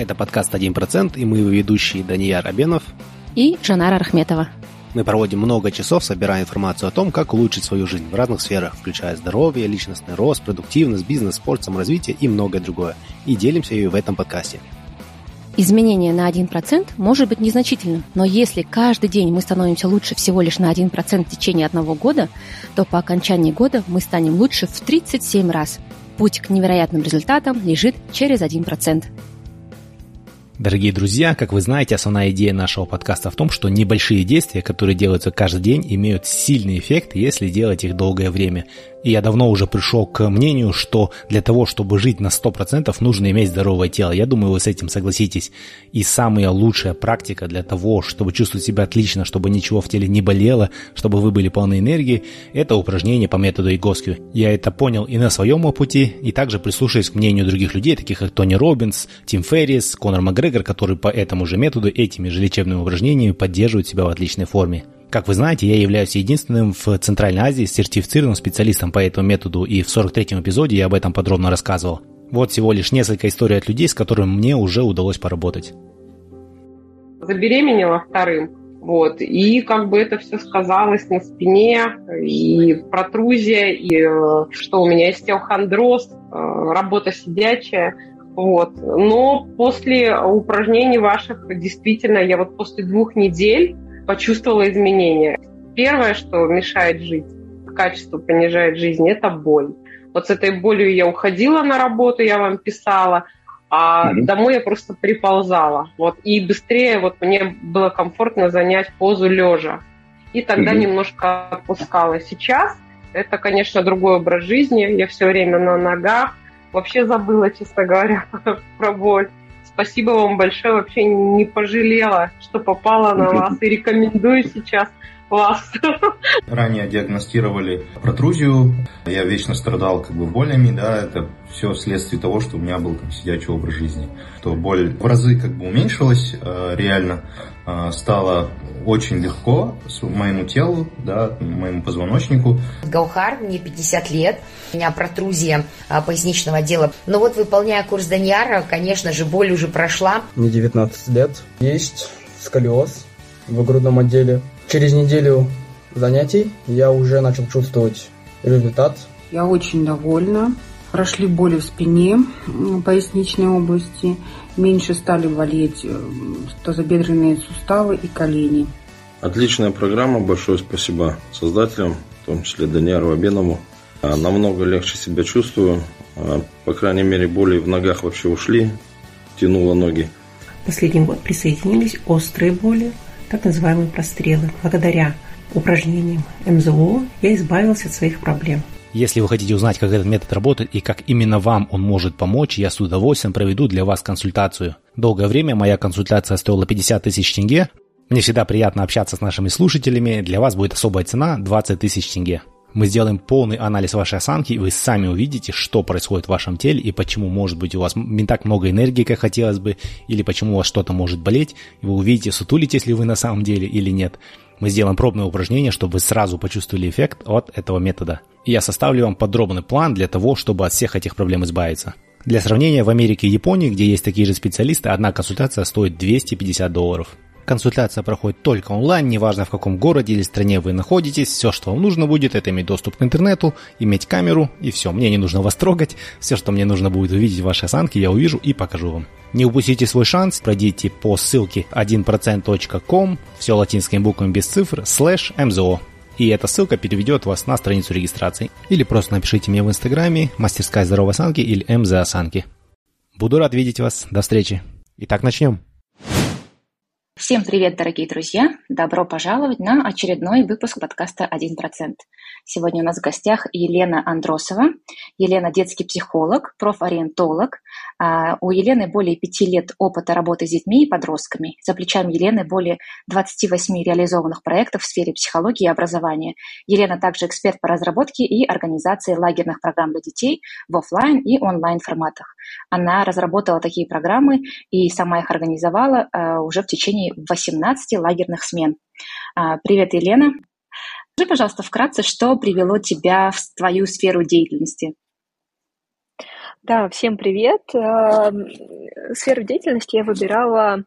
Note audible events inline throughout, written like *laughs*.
Это подкаст «1%» и мы его ведущие Данияр Абенов и Жанара Рахметова. Мы проводим много часов, собирая информацию о том, как улучшить свою жизнь в разных сферах, включая здоровье, личностный рост, продуктивность, бизнес, спорт, саморазвитие и многое другое. И делимся ее в этом подкасте. Изменение на 1% может быть незначительным, но если каждый день мы становимся лучше всего лишь на 1% в течение одного года, то по окончании года мы станем лучше в 37 раз. Путь к невероятным результатам лежит через 1%. Дорогие друзья, как вы знаете, основная идея нашего подкаста в том, что небольшие действия, которые делаются каждый день, имеют сильный эффект, если делать их долгое время. И я давно уже пришел к мнению, что для того, чтобы жить на 100%, нужно иметь здоровое тело. Я думаю, вы с этим согласитесь. И самая лучшая практика для того, чтобы чувствовать себя отлично, чтобы ничего в теле не болело, чтобы вы были полны энергии, это упражнение по методу Игоскю. Я это понял и на своем пути, и также прислушиваясь к мнению других людей, таких как Тони Робинс, Тим Феррис, Конор Макгрегор, которые по этому же методу, этими же лечебными упражнениями поддерживают себя в отличной форме. Как вы знаете, я являюсь единственным в Центральной Азии сертифицированным специалистом по этому методу, и в 43-м эпизоде я об этом подробно рассказывал. Вот всего лишь несколько историй от людей, с которыми мне уже удалось поработать. Забеременела вторым, вот, и как бы это все сказалось на спине, и протрузия, и э, что у меня остеохондроз, э, работа сидячая, вот. Но после упражнений ваших действительно я вот после двух недель почувствовала изменения. Первое, что мешает жить, качество понижает жизнь, это боль. Вот с этой болью я уходила на работу, я вам писала, а mm-hmm. домой я просто приползала. Вот, и быстрее вот мне было комфортно занять позу лежа. И тогда mm-hmm. немножко отпускала. Сейчас это, конечно, другой образ жизни. Я все время на ногах. Вообще забыла, честно говоря, *laughs* про боль. Спасибо вам большое, вообще не пожалела, что попала на вас и рекомендую сейчас вас. Ранее диагностировали протрузию. Я вечно страдал как бы болями, да, это все вследствие того, что у меня был там сидячий образ жизни. То боль в разы как бы уменьшилась э, реально, э, стало очень легко моему телу, да, моему позвоночнику. Гаухар, мне 50 лет, у меня протрузия а, поясничного отдела. Но вот выполняя курс Даньяра, конечно же, боль уже прошла. Мне 19 лет, есть сколиоз в грудном отделе. Через неделю занятий я уже начал чувствовать результат. Я очень довольна. Прошли боли в спине, поясничной области, меньше стали болеть э, тазобедренные суставы и колени. Отличная программа, большое спасибо создателям, в том числе Даниару Абенову. А, намного легче себя чувствую, а, по крайней мере боли в ногах вообще ушли, тянуло ноги. Последний год присоединились острые боли, так называемые прострелы. Благодаря упражнениям МЗО я избавился от своих проблем. Если вы хотите узнать, как этот метод работает и как именно вам он может помочь, я с удовольствием проведу для вас консультацию. Долгое время моя консультация стоила 50 тысяч тенге. Мне всегда приятно общаться с нашими слушателями. Для вас будет особая цена 20 тысяч тенге. Мы сделаем полный анализ вашей осанки, и вы сами увидите, что происходит в вашем теле и почему, может быть, у вас не так много энергии, как хотелось бы, или почему у вас что-то может болеть, и вы увидите, сутулитесь ли вы на самом деле или нет. Мы сделаем пробное упражнение, чтобы вы сразу почувствовали эффект от этого метода. И я составлю вам подробный план для того, чтобы от всех этих проблем избавиться. Для сравнения, в Америке и Японии, где есть такие же специалисты, одна консультация стоит 250 долларов. Консультация проходит только онлайн, неважно в каком городе или стране вы находитесь. Все, что вам нужно будет, это иметь доступ к интернету, иметь камеру и все. Мне не нужно вас трогать. Все, что мне нужно будет увидеть ваши осанки, я увижу и покажу вам. Не упустите свой шанс, пройдите по ссылке 1%.com, все латинскими буквами без цифр, слэш МЗО. И эта ссылка переведет вас на страницу регистрации. Или просто напишите мне в инстаграме мастерская здоровой осанки или МЗ осанки. Буду рад видеть вас. До встречи. Итак, начнем. Всем привет, дорогие друзья! Добро пожаловать на очередной выпуск подкаста «1%». Сегодня у нас в гостях Елена Андросова. Елена – детский психолог, профориентолог. А, у Елены более пяти лет опыта работы с детьми и подростками. За плечами Елены более 28 реализованных проектов в сфере психологии и образования. Елена также эксперт по разработке и организации лагерных программ для детей в офлайн и онлайн форматах. Она разработала такие программы и сама их организовала а, уже в течение 18 лагерных смен. А, привет, Елена. Скажи, пожалуйста, вкратце, что привело тебя в твою сферу деятельности? Да, всем привет. Эм, сферу деятельности я выбирала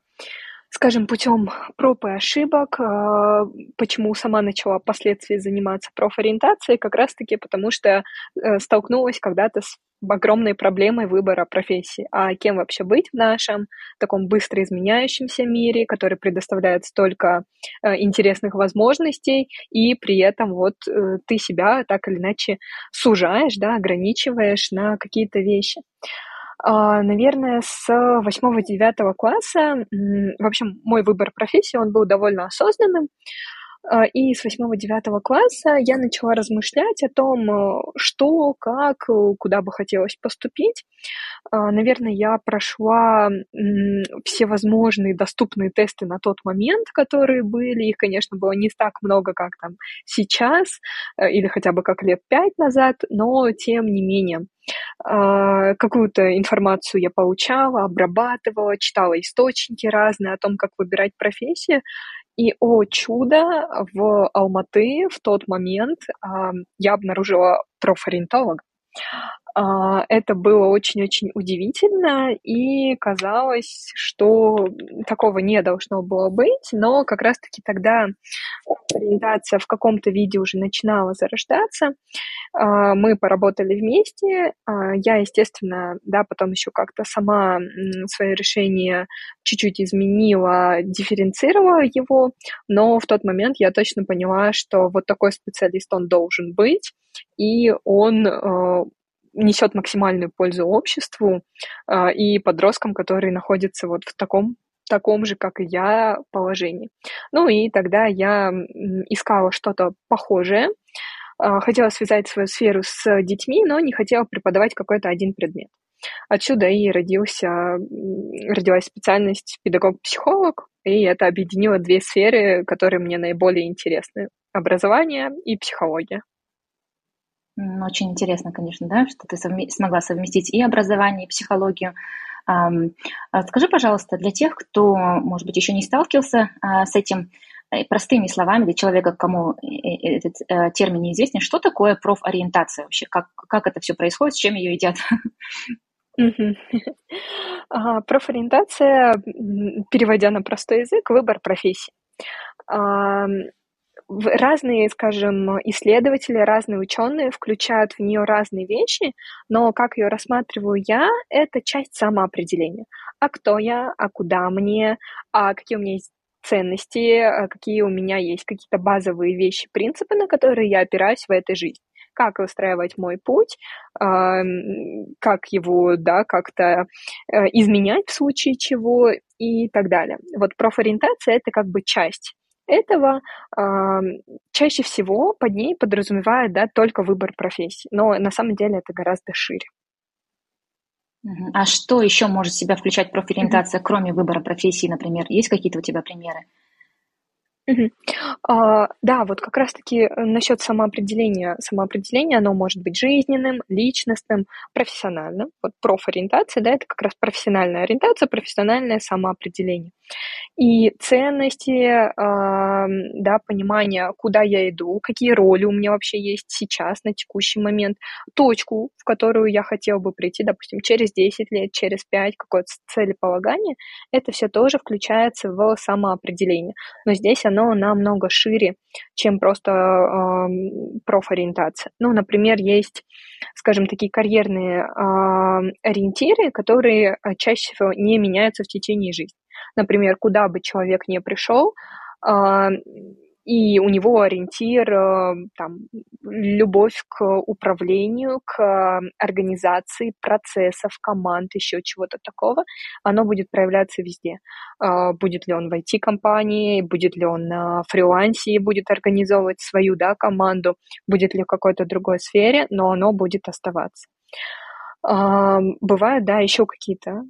скажем, путем проб и ошибок. Э, почему сама начала впоследствии заниматься профориентацией? Как раз-таки потому, что э, столкнулась когда-то с огромной проблемой выбора профессии. А кем вообще быть в нашем таком быстро изменяющемся мире, который предоставляет столько э, интересных возможностей, и при этом вот ты себя так или иначе сужаешь, да, ограничиваешь на какие-то вещи. А, наверное, с восьмого-девятого класса, в общем, мой выбор профессии, он был довольно осознанным. А, и с восьмого-девятого класса я начала размышлять о том, э, что, как, э, куда бы хотелось поступить. А, наверное, я прошла все возможные доступные тесты на тот момент, которые были. Их, конечно, было не так много, как там сейчас, э, или хотя бы как лет пять назад, но тем не менее. А, какую-то информацию я получала, обрабатывала, читала источники разные о том, как выбирать профессию. И, о чудо, в Алматы в тот момент я обнаружила профориентолога. А, это было очень-очень удивительно, и казалось, что такого не должно было быть, но как раз-таки тогда ориентация в каком-то виде уже начинала зарождаться. А, мы поработали вместе. А, я, естественно, да, потом еще как-то сама свое решение чуть-чуть изменила, дифференцировала его, но в тот момент я точно поняла, что вот такой специалист он должен быть, и он несет максимальную пользу обществу э, и подросткам, которые находятся вот в таком таком же, как и я, положении. Ну и тогда я искала что-то похожее, э, хотела связать свою сферу с детьми, но не хотела преподавать какой-то один предмет. Отсюда и родился, родилась специальность педагог-психолог, и это объединило две сферы, которые мне наиболее интересны – образование и психология. Очень интересно, конечно, да, что ты совме- смогла совместить и образование, и психологию. А скажи, пожалуйста, для тех, кто, может быть, еще не сталкивался а, с этим, э, простыми словами для человека, кому э, э, этот термин неизвестен, что такое профориентация вообще? Как, как это все происходит, с чем ее едят? *laughs* Профориентация, переводя на простой язык, выбор профессии разные, скажем, исследователи, разные ученые включают в нее разные вещи, но как ее рассматриваю я, это часть самоопределения. А кто я, а куда мне, а какие у меня есть ценности, а какие у меня есть какие-то базовые вещи, принципы, на которые я опираюсь в этой жизни как выстраивать мой путь, как его, да, как-то э, изменять в случае чего и так далее. Вот профориентация — это как бы часть этого э, чаще всего под ней подразумевает да, только выбор профессии, но на самом деле это гораздо шире. А что еще может в себя включать профориентация, mm-hmm. кроме выбора профессии, например? Есть какие-то у тебя примеры? А, да, вот как раз-таки э, насчет самоопределения. Самоопределение, оно может быть жизненным, личностным, профессиональным. Вот профориентация, да, это как раз профессиональная ориентация, профессиональное самоопределение и ценности, да, понимание, куда я иду, какие роли у меня вообще есть сейчас, на текущий момент, точку, в которую я хотела бы прийти, допустим, через 10 лет, через 5, какое-то целеполагание, это все тоже включается в самоопределение. Но здесь оно намного шире, чем просто э, профориентация. Ну, например, есть, скажем, такие карьерные э, ориентиры, которые чаще всего не меняются в течение жизни. Например, куда бы человек не пришел, а, и у него ориентир, э, там, любовь к управлению, к организации процессов, команд, еще чего-то такого, оно будет проявляться везде. А, будет ли он в IT-компании, будет ли он на фрилансе будет организовывать свою да, команду, будет ли в какой-то другой сфере, но оно будет оставаться. Бывают, да, еще какие-то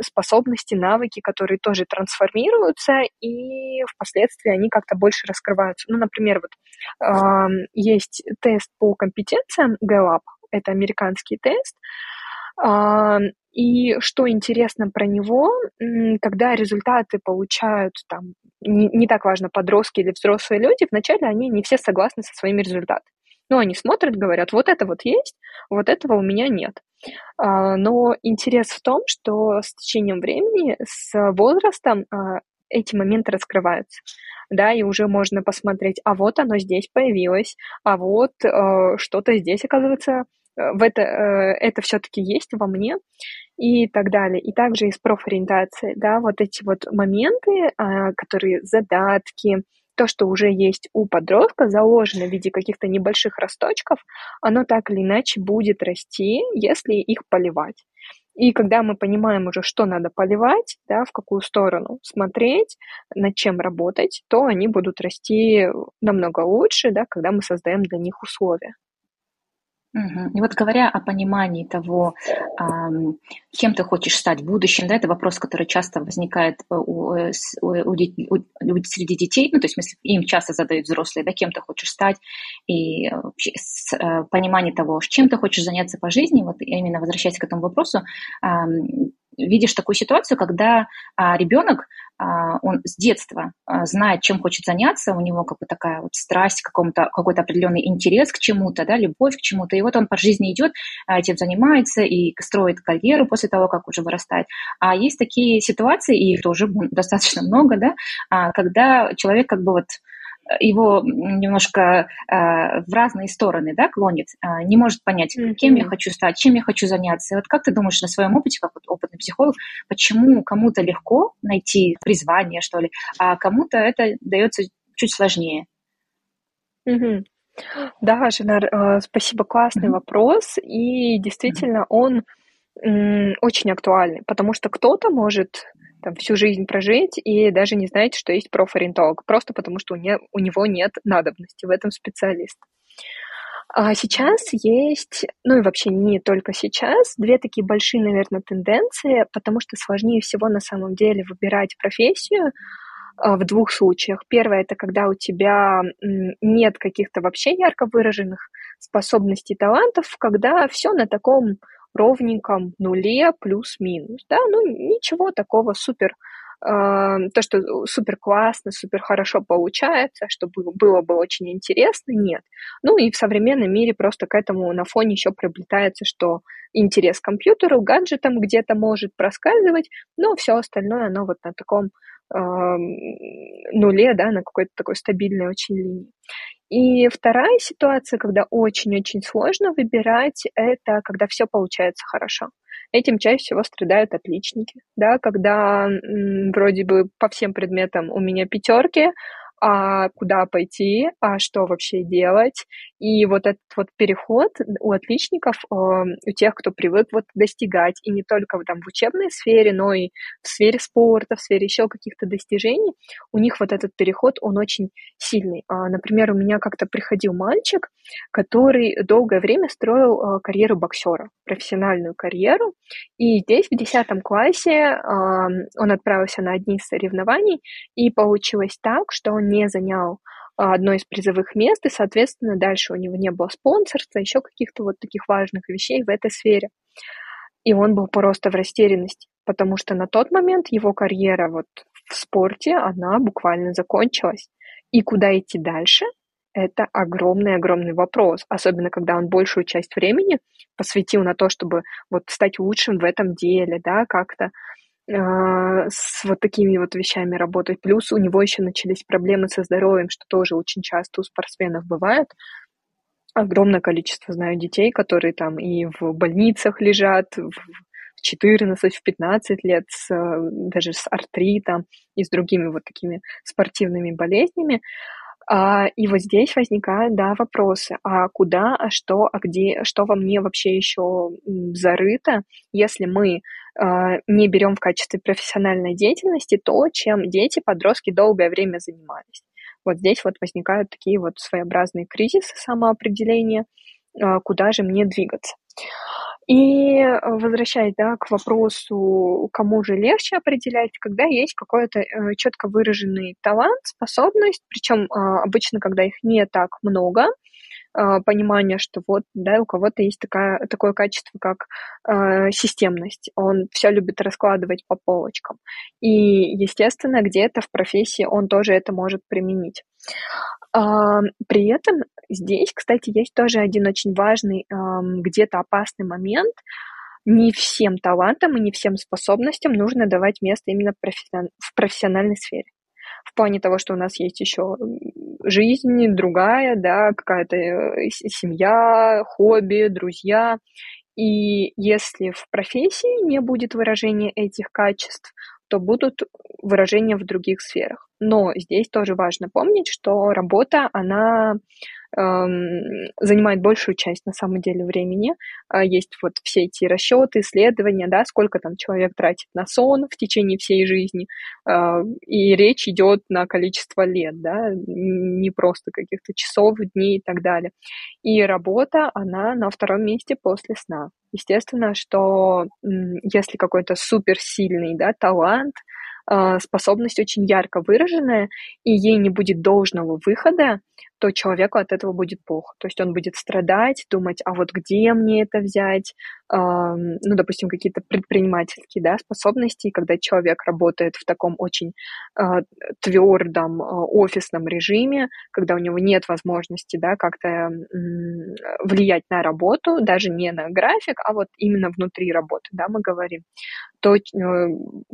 способности, навыки, которые тоже трансформируются, и впоследствии они как-то больше раскрываются. Ну, например, вот есть тест по компетенциям Gallup, это американский тест, и что интересно про него, когда результаты получают там, не, не так важно, подростки или взрослые люди, вначале они не все согласны со своими результатами. Ну, они смотрят, говорят, вот это вот есть, вот этого у меня нет. А, но интерес в том, что с течением времени, с возрастом а, эти моменты раскрываются. Да, и уже можно посмотреть, а вот оно здесь появилось, а вот э, что-то здесь, оказывается, э, в это, э, это все-таки есть во мне и так далее. И также из профориентации, да, вот эти вот моменты, которые задатки, то, что уже есть у подростка, заложено в виде каких-то небольших росточков, оно так или иначе будет расти, если их поливать. И когда мы понимаем уже, что надо поливать, да, в какую сторону смотреть, над чем работать, то они будут расти намного лучше, да, когда мы создаем для них условия. Угу. И вот говоря о понимании того, кем ты хочешь стать в будущем, да, это вопрос, который часто возникает э, у, э, у, у, у, среди детей, ну, то есть, в им часто задают взрослые, да, кем ты хочешь стать, и э, с, понимание того, чем ты хочешь заняться по жизни, вот именно возвращаясь к этому вопросу, видишь такую ситуацию, когда а, ребенок, а, он с детства а, знает, чем хочет заняться, у него как бы такая вот страсть, какому-то, какой-то определенный интерес к чему-то, да, любовь к чему-то, и вот он по жизни идет, этим занимается и строит карьеру после того, как уже вырастает. А есть такие ситуации, и их тоже достаточно много, да, когда человек как бы вот его немножко э, в разные стороны да, клонит, э, не может понять, mm-hmm. кем я хочу стать, чем я хочу заняться. И вот как ты думаешь на своем опыте, как вот опытный психолог, почему кому-то легко найти призвание, что ли, а кому-то это дается чуть сложнее? Mm-hmm. Да, Женар, э, спасибо, классный mm-hmm. вопрос, и действительно mm-hmm. он очень актуальный, потому что кто-то может там, всю жизнь прожить и даже не знать, что есть профориентолог, просто потому что у, не, у него нет надобности в этом специалиста. А сейчас есть, ну и вообще не только сейчас, две такие большие, наверное, тенденции, потому что сложнее всего на самом деле выбирать профессию а, в двух случаях. Первое — это когда у тебя нет каких-то вообще ярко выраженных способностей, талантов, когда все на таком ровненьком нуле плюс-минус, да, ну ничего такого супер, э, то, что супер классно, супер хорошо получается, что было бы очень интересно, нет. Ну и в современном мире просто к этому на фоне еще приобретается, что интерес к компьютеру, гаджетам где-то может проскальзывать, но все остальное, оно вот на таком нуле, да, на какой-то такой стабильной очень линии. И вторая ситуация, когда очень-очень сложно выбирать, это когда все получается хорошо. Этим чаще всего страдают отличники, да, когда м, вроде бы по всем предметам у меня пятерки, а куда пойти, а что вообще делать. И вот этот вот переход у отличников, э, у тех, кто привык вот достигать, и не только там в учебной сфере, но и в сфере спорта, в сфере еще каких-то достижений, у них вот этот переход, он очень сильный. А, например, у меня как-то приходил мальчик, который долгое время строил э, карьеру боксера, профессиональную карьеру, и здесь в 10 классе он отправился на одни из соревнований, и получилось так, что он не занял а, одно из призовых мест, и, соответственно, дальше у него не было спонсорства, еще каких-то вот таких важных вещей в этой сфере. И он был просто в растерянности, потому что на тот момент его карьера вот в спорте, она буквально закончилась. И куда идти дальше, это огромный-огромный вопрос, особенно когда он большую часть времени посвятил на то, чтобы вот стать лучшим в этом деле, да, как-то с вот такими вот вещами работать. Плюс у него еще начались проблемы со здоровьем, что тоже очень часто у спортсменов бывает. Огромное количество знаю детей, которые там и в больницах лежат, в 14, в 15 лет, с, даже с артритом и с другими вот такими спортивными болезнями. А, и вот здесь возникают, да, вопросы, а куда, а что, а где, что во мне вообще еще зарыто, если мы а, не берем в качестве профессиональной деятельности то, чем дети, подростки долгое время занимались. Вот здесь вот возникают такие вот своеобразные кризисы самоопределения, а, куда же мне двигаться. И э, возвращаясь да, к вопросу, кому же легче определять, когда есть какой-то э, четко выраженный талант, способность, причем а, обычно, когда их не так много, понимание, что вот, да, у кого-то есть такая, такое качество, как э, системность. Он все любит раскладывать по полочкам. И, естественно, где-то в профессии он тоже это может применить. При этом здесь, кстати, есть тоже один очень важный, где-то опасный момент. не всем талантам и не всем способностям нужно давать место именно в профессиональной сфере. В плане того, что у нас есть еще жизнь другая, да, какая-то э, семья, хобби, друзья. И если в профессии не будет выражения этих качеств, то будут выражения в других сферах. Но здесь тоже важно помнить, что работа, она Эм, занимает большую часть на самом деле времени. А, есть вот все эти расчеты, исследования, да, сколько там человек тратит на сон в течение всей жизни, а, и речь идет на количество лет, да, не просто каких-то часов, дней и так далее. И работа, она на втором месте после сна. Естественно, что если какой-то суперсильный да, талант, способность очень ярко выраженная, и ей не будет должного выхода, то человеку от этого будет плохо. То есть он будет страдать, думать, а вот где мне это взять, ну, допустим, какие-то предпринимательские да, способности, когда человек работает в таком очень а, твердом а, офисном режиме, когда у него нет возможности да, как-то влиять на работу, даже не на график, а вот именно внутри работы, да, мы говорим, то э,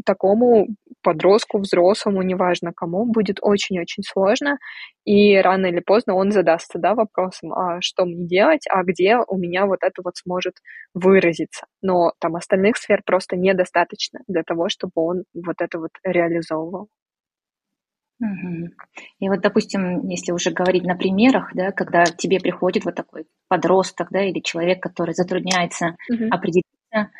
такому подростку, взрослому, неважно кому, будет очень-очень сложно, и рано или поздно он задастся да, вопросом, а что мне делать, а где у меня вот это вот сможет выразиться. Но там остальных сфер просто недостаточно для того, чтобы он вот это вот реализовывал. Угу. И вот, допустим, если уже говорить на примерах, да, когда тебе приходит вот такой подросток, да, или человек, который затрудняется угу. определиться,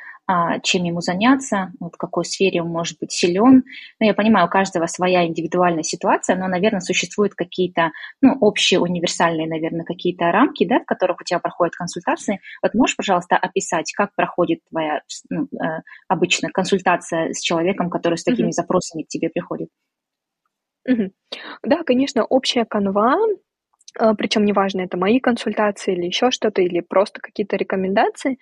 чем ему заняться, в какой сфере он может быть силен. Ну, я понимаю, у каждого своя индивидуальная ситуация, но, наверное, существуют какие-то ну, общие, универсальные, наверное, какие-то рамки, да, в которых у тебя проходят консультации. Вот можешь, пожалуйста, описать, как проходит твоя ну, э, обычная консультация с человеком, который с такими mm-hmm. запросами к тебе приходит? Mm-hmm. Да, конечно, общая канва а, причем неважно, это мои консультации или еще что-то, или просто какие-то рекомендации,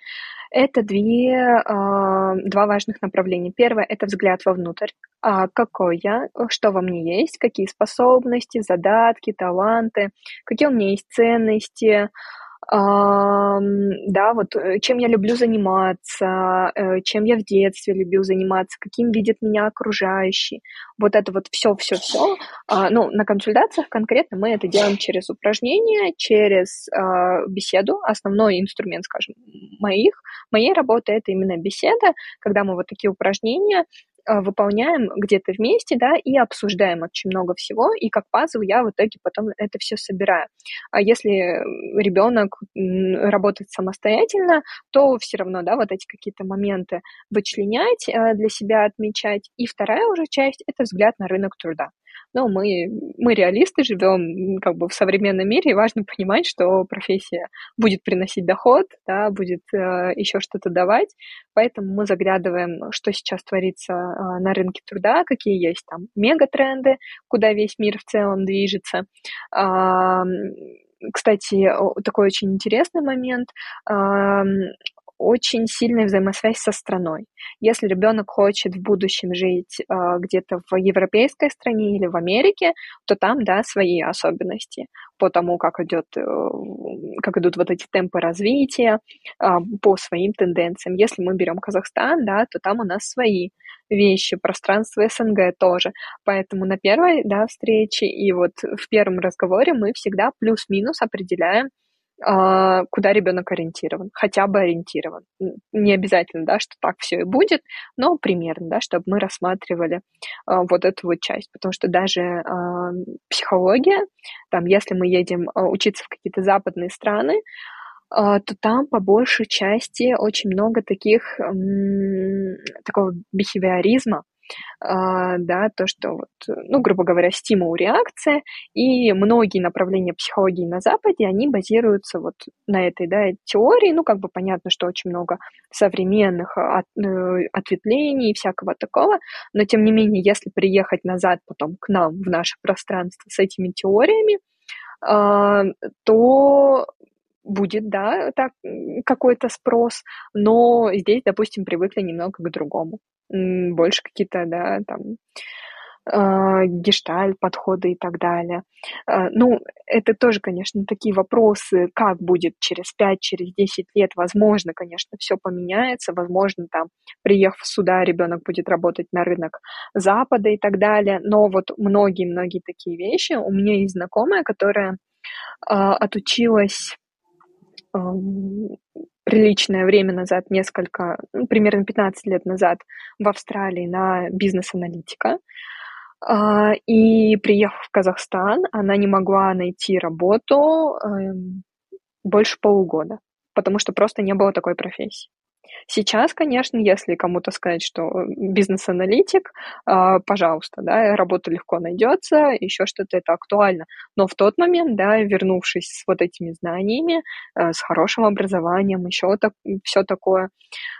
это две, а, два важных направления. Первое – это взгляд вовнутрь. А какой я, что во мне есть, какие способности, задатки, таланты, какие у меня есть ценности, да, вот э, чем я люблю заниматься, э, чем я в детстве любил заниматься, каким видят меня окружающие. Вот это вот все-все-все. А, ну, на консультациях конкретно мы это делаем через упражнения, через а, беседу. Основной инструмент, скажем, моих, моей работы это именно беседа, когда мы вот такие упражнения выполняем где-то вместе, да, и обсуждаем очень много всего, и как пазл я в итоге потом это все собираю. А если ребенок работает самостоятельно, то все равно, да, вот эти какие-то моменты вычленять, э, для себя отмечать. И вторая уже часть – это взгляд на рынок труда. Но мы, мы реалисты, живем как бы в современном мире, и важно понимать, что профессия будет приносить доход, да, будет э, еще что-то давать, поэтому мы заглядываем, что сейчас творится э, на рынке труда, какие есть там мегатренды, куда весь мир в целом движется. Э, кстати, такой очень интересный момент очень сильная взаимосвязь со страной. Если ребенок хочет в будущем жить э, где-то в европейской стране или в Америке, то там, да, свои особенности по тому, как идет, э, как идут вот эти темпы развития, э, по своим тенденциям. Если мы берем Казахстан, да, то там у нас свои вещи, пространство СНГ тоже. Поэтому на первой да, встрече и вот в первом разговоре мы всегда плюс-минус определяем, куда ребенок ориентирован, хотя бы ориентирован. Не обязательно, да, что так все и будет, но примерно, да, чтобы мы рассматривали а, вот эту вот часть, потому что даже а, психология, там, если мы едем учиться в какие-то западные страны, то там по большей части очень много таких такого бихевиоризма, а, да, то, что вот, ну, грубо говоря, стимул, реакция, и многие направления психологии на Западе, они базируются вот на этой, да, теории, ну, как бы понятно, что очень много современных от, э, ответвлений и всякого такого, но, тем не менее, если приехать назад потом к нам в наше пространство с этими теориями, а, то будет, да, так, какой-то спрос, но здесь, допустим, привыкли немного к другому больше какие-то, да, там, э, гештальт, подходы и так далее. Э, ну, это тоже, конечно, такие вопросы, как будет через 5, через 10 лет, возможно, конечно, все поменяется, возможно, там, приехав сюда, ребенок будет работать на рынок Запада и так далее, но вот многие-многие такие вещи, у меня есть знакомая, которая э, отучилась приличное время назад, несколько, ну, примерно 15 лет назад в Австралии на бизнес-аналитика. А, и приехав в Казахстан, она не могла найти работу эм, больше полугода, потому что просто не было такой профессии. Сейчас, конечно, если кому-то сказать, что э, бизнес-аналитик, а, пожалуйста, да, работа легко найдется, еще что-то это актуально. Но в тот момент, да, вернувшись с вот этими знаниями, э, с хорошим образованием, еще так, все такое,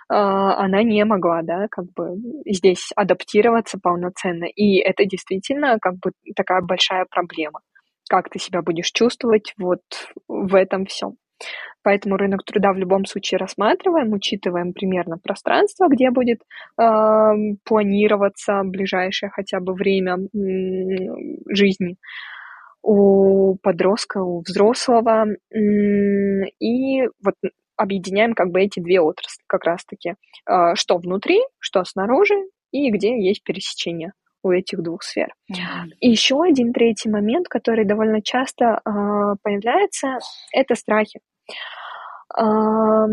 а, она не могла, да, как бы здесь адаптироваться полноценно. И это действительно как бы такая большая проблема. Как ты себя будешь чувствовать вот в этом всем. Поэтому рынок труда в любом случае рассматриваем, учитываем примерно пространство, где будет э, планироваться ближайшее хотя бы время жизни у подростка, у взрослого. И вот объединяем как бы эти две отрасли как раз-таки. Э, что внутри, что снаружи, и где есть пересечение у этих двух сфер. Mm-hmm. И еще один третий момент, который довольно часто э, появляется, это страхи. Э,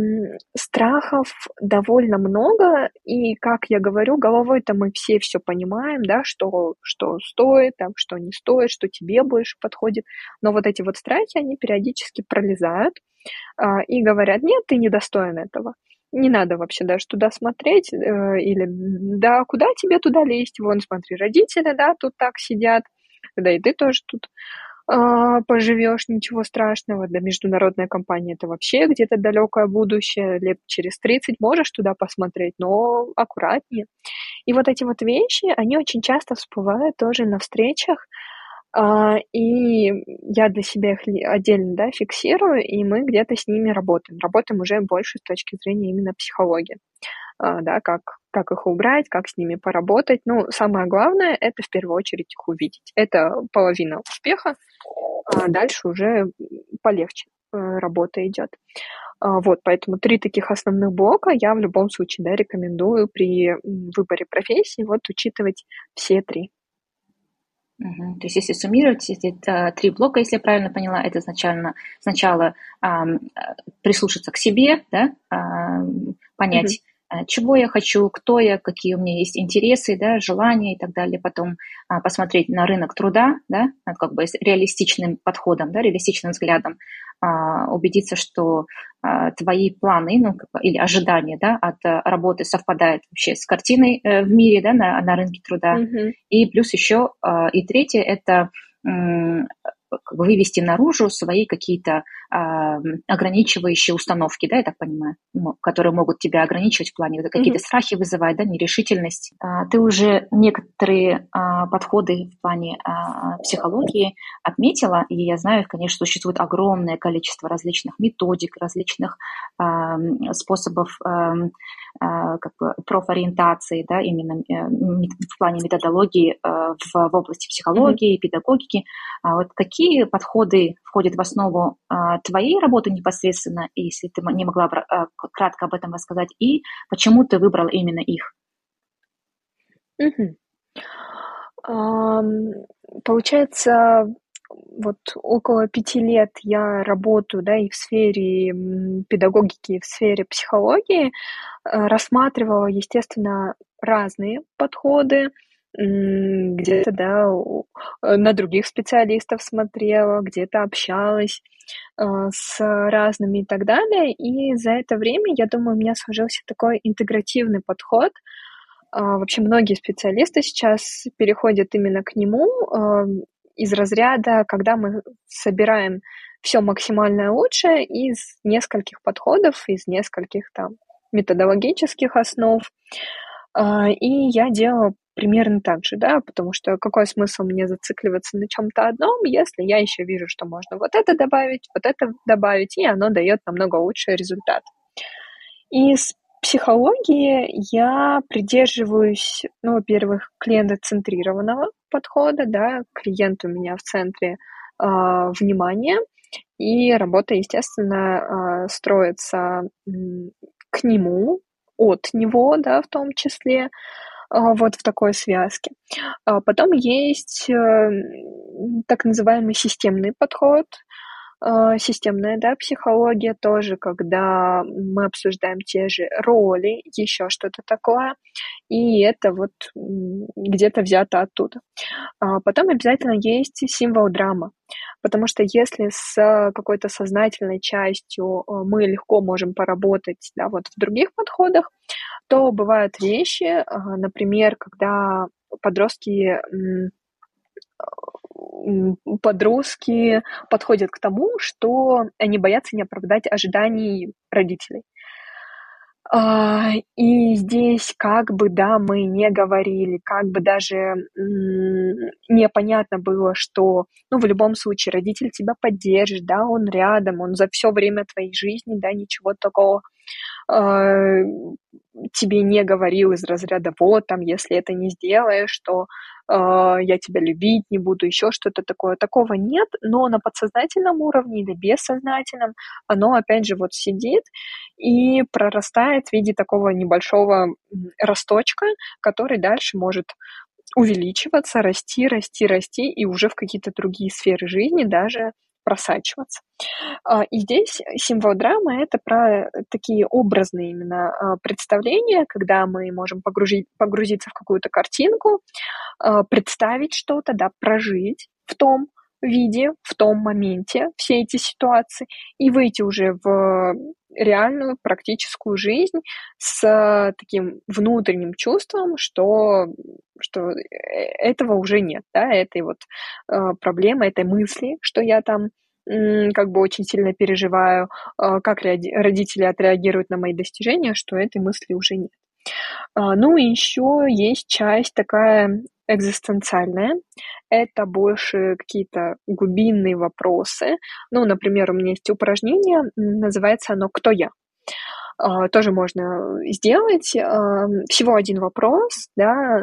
страхов довольно много, и, как я говорю, головой-то мы все все понимаем, да, что, что стоит, там, что не стоит, что тебе больше подходит, но вот эти вот страхи, они периодически пролезают э, и говорят, нет, ты недостоин этого не надо вообще даже туда смотреть, э, или да, куда тебе туда лезть, вон, смотри, родители, да, тут так сидят, да и ты тоже тут э, поживешь, ничего страшного, да, международная компания это вообще где-то далекое будущее, лет через 30 можешь туда посмотреть, но аккуратнее. И вот эти вот вещи, они очень часто всплывают тоже на встречах, а, и я для себя их отдельно да, фиксирую, и мы где-то с ними работаем. Работаем уже больше с точки зрения именно психологии. А, да, как, как их убрать, как с ними поработать. Ну, самое главное – это в первую очередь их увидеть. Это половина успеха, а дальше уже полегче э, работа идет. Вот, поэтому три таких основных блока я в любом случае да, рекомендую при выборе профессии вот учитывать все три. Угу. То есть, если суммировать эти а, три блока, если я правильно поняла, это изначально сначала а, прислушаться к себе, да, а, понять, угу. чего я хочу, кто я, какие у меня есть интересы, да, желания и так далее. Потом а, посмотреть на рынок труда, да, как бы с реалистичным подходом, да, реалистичным взглядом, а, убедиться, что твои планы ну, или ожидания да, от а, работы совпадают вообще с картиной э, в мире, да, на, на рынке труда. Mm-hmm. И плюс еще, и третье, это вывести наружу свои какие-то а, ограничивающие установки, да, я так понимаю, которые могут тебя ограничивать в плане какие-то mm-hmm. страхи вызывать, да, нерешительность. А, ты уже некоторые а, подходы в плане а, психологии отметила, и я знаю, конечно, существует огромное количество различных методик, различных способов как бы профориентации, да, именно э, в плане методологии э, в, в области психологии, mm-hmm. педагогики. А вот какие подходы входят в основу а, твоей работы непосредственно, если ты не могла кратко об этом рассказать, и почему ты выбрал именно их? Получается, вот около пяти лет я работаю, да, и в сфере педагогики, и в сфере психологии, э, рассматривала, естественно, разные подходы, где-то, да, на других специалистов смотрела, где-то общалась э, с разными и так далее. И за это время, я думаю, у меня сложился такой интегративный подход. А, вообще многие специалисты сейчас переходят именно к нему, эм, из разряда, когда мы собираем все максимально лучшее из нескольких подходов, из нескольких там методологических основ. А, и я делала примерно так же, да, потому что какой смысл мне зацикливаться на чем-то одном, если я еще вижу, что можно вот это добавить, вот это добавить, и оно дает намного лучший результат. И с психологии я придерживаюсь, ну, во-первых, клиентоцентрированного подхода, да, клиент у меня в центре э, внимания, и работа, естественно, э, строится к нему, от него, да, в том числе, вот в такой связке. Потом есть э, так называемый системный подход, э, системная да, психология тоже, когда мы обсуждаем те же роли, еще что-то такое, и это вот где-то взято оттуда. А потом обязательно есть символ драма, потому что если с какой-то сознательной частью э, мы легко можем поработать да, вот в других подходах, то бывают вещи, например, когда подростки подростки подходят к тому, что они боятся не оправдать ожиданий родителей. А, и здесь как бы, да, мы не говорили, как бы даже непонятно было, что, ну, в любом случае родитель тебя поддержит, да, он рядом, он за все время твоей жизни, да, ничего такого тебе не говорил из разряда вот там, если это не сделаешь, то э, я тебя любить не буду, еще что-то такое. Такого нет, но на подсознательном уровне или бессознательном оно опять же вот сидит и прорастает в виде такого небольшого росточка, который дальше может увеличиваться, расти, расти, расти, и уже в какие-то другие сферы жизни даже просачиваться. А, и здесь символ драмы — это про такие образные именно а, представления, когда мы можем погрузить, погрузиться в какую-то картинку, а, представить что-то, да, прожить в том виде, в том моменте все эти ситуации и выйти уже в реальную практическую жизнь с таким внутренним чувством, что, что э, этого уже нет, да, этой вот э, проблемы, этой мысли, что я там как бы очень сильно переживаю, э, как родители отреагируют на мои достижения, что этой мысли уже нет. А, ну и еще есть часть такая экзистенциальная. Это больше какие-то глубинные вопросы. Ну, например, у меня есть упражнение, называется оно «Кто я?». А, тоже можно сделать. А, всего один вопрос, да,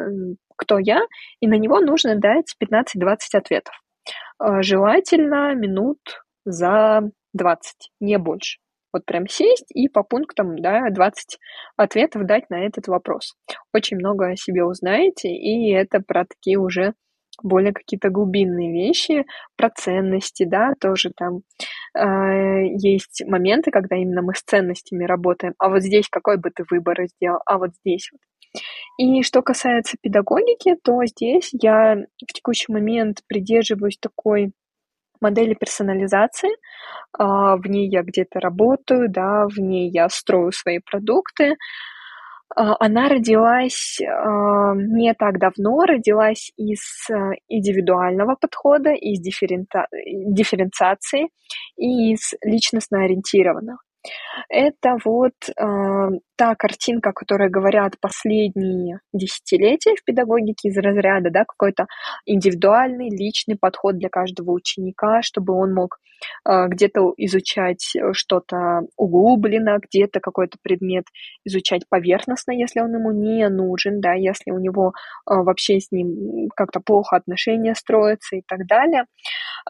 «Кто я?», и на него нужно дать 15-20 ответов. Желательно минут за 20, не больше. Вот прям сесть и по пунктам, да, 20 ответов дать на этот вопрос. Очень много о себе узнаете, и это про такие уже более какие-то глубинные вещи, про ценности, да, тоже там э, есть моменты, когда именно мы с ценностями работаем. А вот здесь какой бы ты выбор сделал, а вот здесь вот. И что касается педагогики, то здесь я в текущий момент придерживаюсь такой модели персонализации. А, в ней я где-то работаю, да, в ней я строю свои продукты. А, она родилась а, не так давно, родилась из индивидуального подхода, из дифференциации и из личностно ориентированного. Это вот э, та картинка, о которой говорят последние десятилетия в педагогике из разряда, да, какой-то индивидуальный, личный подход для каждого ученика, чтобы он мог э, где-то изучать что-то углубленно, где-то какой-то предмет изучать поверхностно, если он ему не нужен, да, если у него э, вообще с ним как-то плохо отношения строятся и так далее.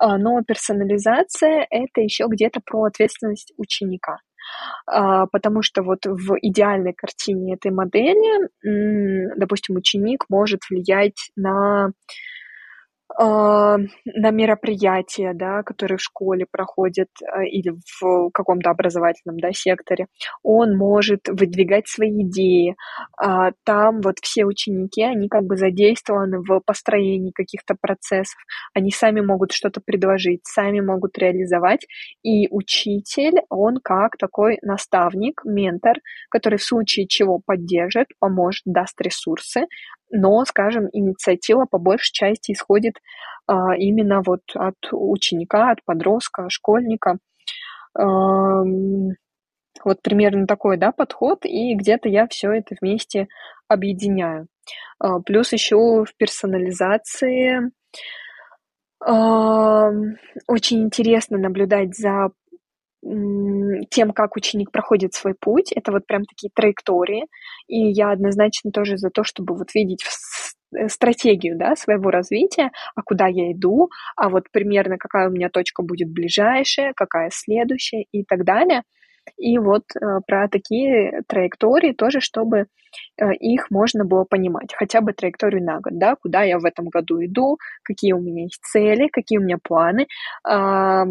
Э, но персонализация — это еще где-то про ответственность ученика. А, потому что вот в идеальной картине этой модели, допустим, ученик может влиять на на мероприятия, да, которые в школе проходят а, или в каком-то образовательном да, секторе, он может выдвигать свои идеи. А, там вот все ученики, они как бы задействованы в построении каких-то процессов, они сами могут что-то предложить, сами могут реализовать, и учитель, он как такой наставник, ментор, который в случае чего поддержит, поможет, даст ресурсы, но, скажем, инициатива по большей части исходит а, именно вот от ученика, от подростка, школьника. А, вот примерно такой, да, подход, и где-то я все это вместе объединяю. А, плюс еще в персонализации очень интересно наблюдать за тем, как ученик проходит свой путь. Это вот прям такие траектории. И я однозначно тоже за то, чтобы вот видеть э, стратегию да, своего развития, а куда я иду, а вот примерно какая у меня точка будет ближайшая, какая следующая и так далее. И вот э, про такие траектории тоже, чтобы э, их можно было понимать, хотя бы траекторию на год, да, куда я в этом году иду, какие у меня есть цели, какие у меня планы, э,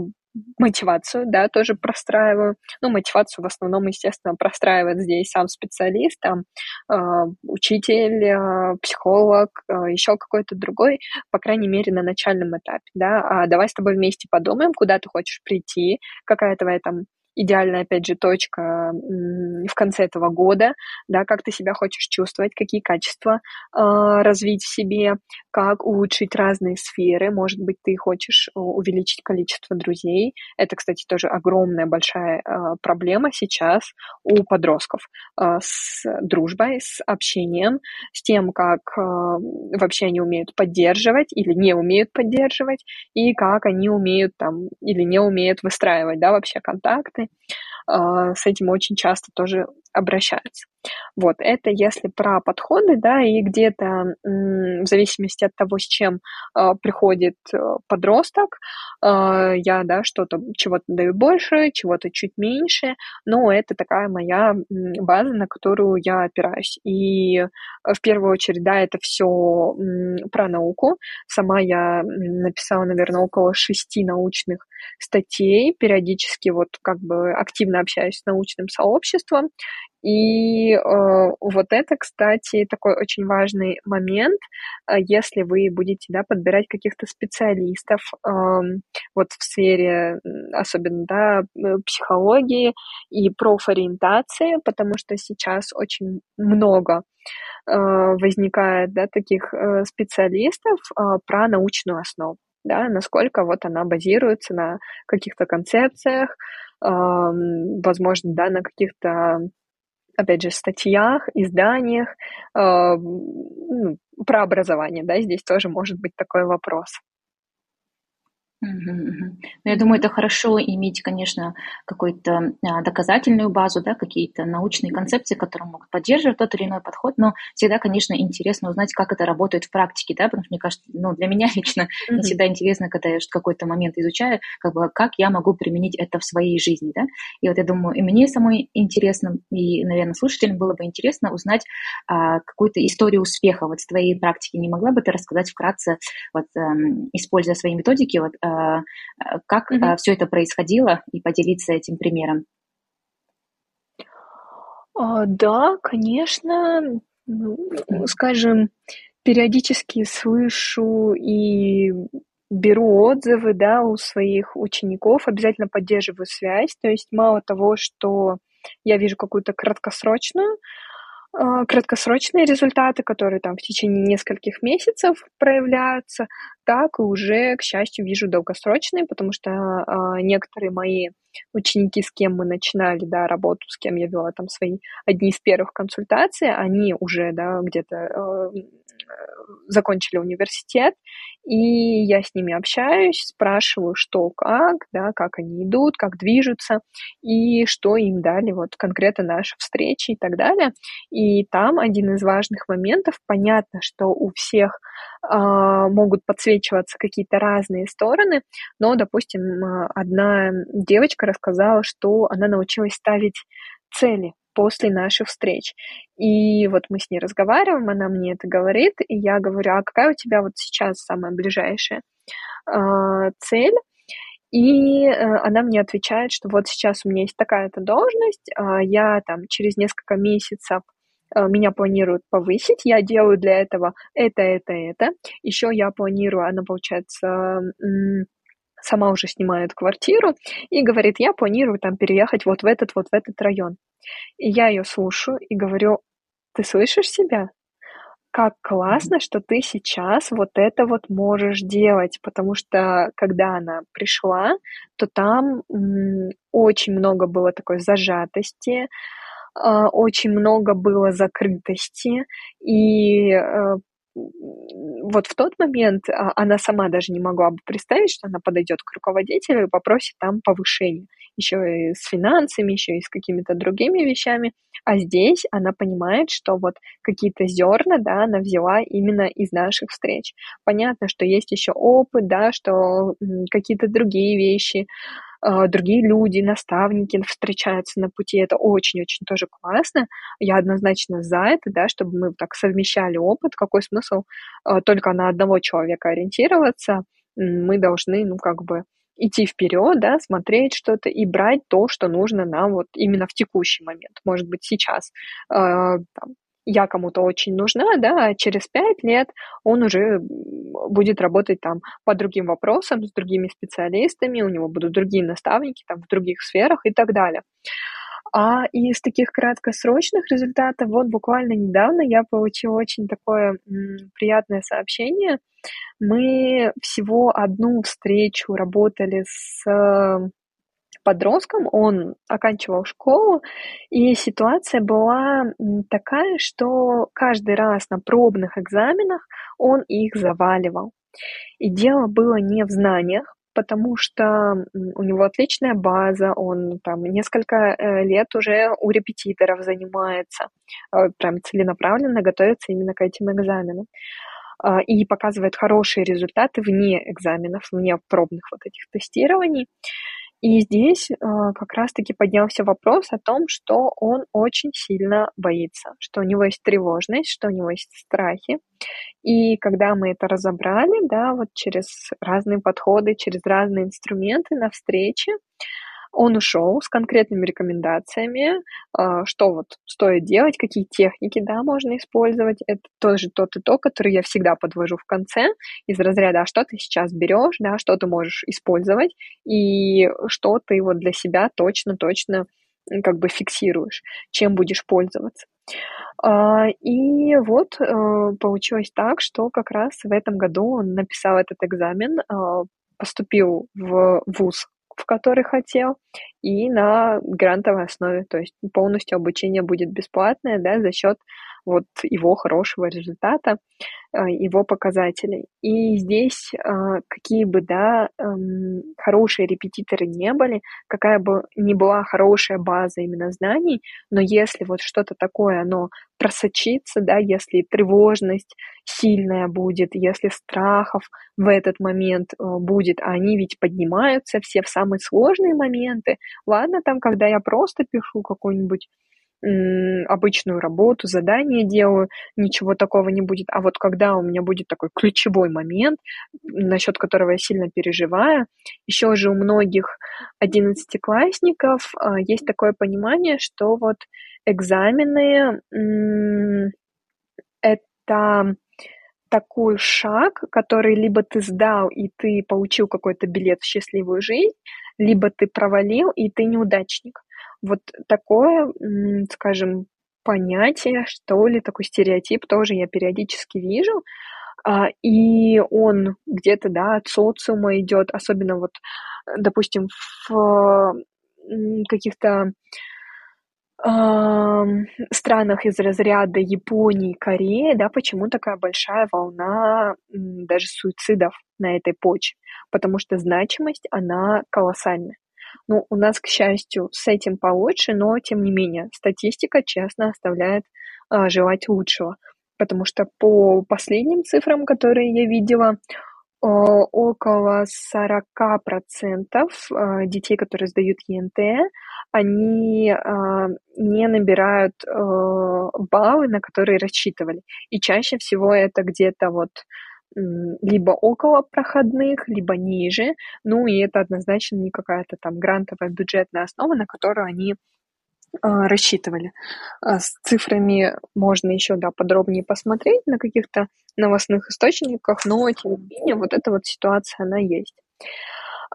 мотивацию, да, тоже простраиваю. Ну, мотивацию в основном, естественно, простраивает здесь сам специалист, там, э, учитель, э, психолог, э, еще какой-то другой, по крайней мере, на начальном этапе, да. А давай с тобой вместе подумаем, куда ты хочешь прийти, какая твоя там идеальная, опять же, точка в конце этого года, да, как ты себя хочешь чувствовать, какие качества э, развить в себе, как улучшить разные сферы. Может быть, ты хочешь увеличить количество друзей. Это, кстати, тоже огромная большая э, проблема сейчас у подростков э, с дружбой, с общением, с тем, как э, вообще они умеют поддерживать или не умеют поддерживать, и как они умеют там или не умеют выстраивать, да, вообще контакты. А, с этим очень часто тоже обращаются. Вот, это если про подходы, да, и где-то в зависимости от того, с чем э, приходит э, подросток, э, я, да, что-то, чего-то даю больше, чего-то чуть меньше, но это такая моя база, на которую я опираюсь. И в первую очередь, да, это все про науку. Сама я написала, наверное, около шести научных статей, периодически вот как бы активно общаюсь с научным сообществом, и э, вот это, кстати, такой очень важный момент, э, если вы будете да, подбирать каких-то специалистов э, вот в сфере, особенно да, э, психологии и профориентации, потому что сейчас очень много э, возникает да, таких э, специалистов э, про научную основу да, насколько вот она базируется на каких-то концепциях, э, возможно, да, на каких-то опять же, статьях, изданиях, э, ну, про образование, да, здесь тоже может быть такой вопрос. Ну, я думаю, это хорошо иметь, конечно, какую-то а, доказательную базу, да, какие-то научные концепции, которые могут поддерживать тот или иной подход, но всегда, конечно, интересно узнать, как это работает в практике, да, потому что, мне кажется, ну, для меня *laughs* лично mm-hmm. всегда интересно, когда я какой-то момент изучаю, как бы, как я могу применить это в своей жизни, да, и вот я думаю, и мне самой интересно, и, наверное, слушателям было бы интересно узнать а, какую-то историю успеха вот с твоей практики. Не могла бы ты рассказать вкратце, вот, а, используя свои методики, вот, как mm-hmm. все это происходило и поделиться этим примером. А, да, конечно, ну, скажем, периодически слышу и беру отзывы, да, у своих учеников, обязательно поддерживаю связь, то есть мало того, что я вижу какую-то краткосрочную а, краткосрочные результаты, которые там в течение нескольких месяцев проявляются, так и уже, к счастью, вижу долгосрочные, потому что э, некоторые мои ученики, с кем мы начинали, да, работу, с кем я вела там свои одни из первых консультаций, они уже, да, где-то э, закончили университет, и я с ними общаюсь, спрашиваю, что как, да, как они идут, как движутся, и что им дали вот конкретно наши встречи и так далее. И там один из важных моментов, понятно, что у всех э, могут подсвечиваться какие-то разные стороны, но, допустим, одна девочка рассказала, что она научилась ставить цели после наших встреч. И вот мы с ней разговариваем, она мне это говорит, и я говорю, а какая у тебя вот сейчас самая ближайшая э, цель? И э, она мне отвечает, что вот сейчас у меня есть такая-то должность, э, я там через несколько месяцев э, меня планируют повысить, я делаю для этого это, это, это. Еще я планирую, она, получается, сама уже снимает квартиру и говорит, я планирую там переехать вот в этот, вот в этот район. И я ее слушаю и говорю, ты слышишь себя? Как классно, что ты сейчас вот это вот можешь делать, потому что когда она пришла, то там очень много было такой зажатости, э, очень много было закрытости, и э, вот в тот момент а, она сама даже не могла бы представить, что она подойдет к руководителю и попросит там повышение. Еще и с финансами, еще и с какими-то другими вещами. А здесь она понимает, что вот какие-то зерна, да, она взяла именно из наших встреч. Понятно, что есть еще опыт, да, что какие-то другие вещи, а, другие люди, наставники встречаются на пути. Это очень-очень тоже классно. Я однозначно за это, да, чтобы мы так совмещали опыт. Какой смысл а, только на одного человека ориентироваться? Мы должны, ну, как бы идти вперед, да, смотреть что-то и брать то, что нужно нам вот именно в текущий момент. Может быть, сейчас э, там, я кому-то очень нужна, да, а через пять лет он уже будет работать там по другим вопросам, с другими специалистами, у него будут другие наставники там в других сферах и так далее. А из таких краткосрочных результатов, вот буквально недавно я получила очень такое приятное сообщение. Мы всего одну встречу работали с подростком, он оканчивал школу, и ситуация была такая, что каждый раз на пробных экзаменах он их заваливал. И дело было не в знаниях, потому что у него отличная база, он там несколько э, лет уже у репетиторов занимается, э, прям целенаправленно готовится именно к этим экзаменам а, и показывает хорошие результаты вне экзаменов, вне пробных вот этих тестирований. И здесь э, как раз-таки поднялся вопрос о том, что он очень сильно боится, что у него есть тревожность, что у него есть страхи. И когда мы это разобрали, да, вот через разные подходы, через разные инструменты на встрече, он ушел с конкретными рекомендациями, а, что вот стоит делать, какие техники, да, можно использовать. Это тоже тот и то, который я всегда подвожу в конце из разряда, а что ты сейчас берешь, да, что ты можешь использовать и что ты вот для себя точно-точно как бы фиксируешь, чем будешь пользоваться. А, и вот э, получилось так, что как раз в этом году он написал этот экзамен, а, поступил в ВУЗ в который хотел, и на грантовой основе, то есть полностью обучение будет бесплатное, да, за счет вот его хорошего результата, э, его показателей. И здесь э, какие бы, да, эм, хорошие репетиторы не были, какая бы ни была хорошая база именно знаний, но если вот что-то такое, оно просочится, да, если тревожность сильная будет, если страхов в этот момент э, будет, а они ведь поднимаются все в самые сложные моменты. Ладно, там, когда я просто пишу какую-нибудь обычную работу, задание делаю, ничего такого не будет. А вот когда у меня будет такой ключевой момент, насчет которого я сильно переживаю, еще же у многих одиннадцатиклассников а, есть такое понимание, что вот экзамены это такой шаг, который либо ты сдал, и ты получил какой-то билет в счастливую жизнь, либо ты провалил, и ты неудачник. Вот такое, скажем, понятие, что ли, такой стереотип тоже я периодически вижу, а, и он где-то, да, от социума идет, особенно вот, допустим, в каких-то странах из разряда Японии, Кореи, да, почему такая большая волна даже суицидов на этой почве? Потому что значимость, она колоссальная. Ну, у нас, к счастью, с этим получше, но, тем не менее, статистика, честно, оставляет а, желать лучшего. Потому что по последним цифрам, которые я видела, около 40% а, детей, которые сдают ЕНТ, они а, не набирают а, баллы, на которые рассчитывали. И чаще всего это где-то вот либо около проходных, либо ниже. Ну и это однозначно не какая-то там грантовая бюджетная основа, на которую они а, рассчитывали. А с цифрами можно еще да, подробнее посмотреть на каких-то новостных источниках, но тем не менее вот эта вот ситуация, она есть.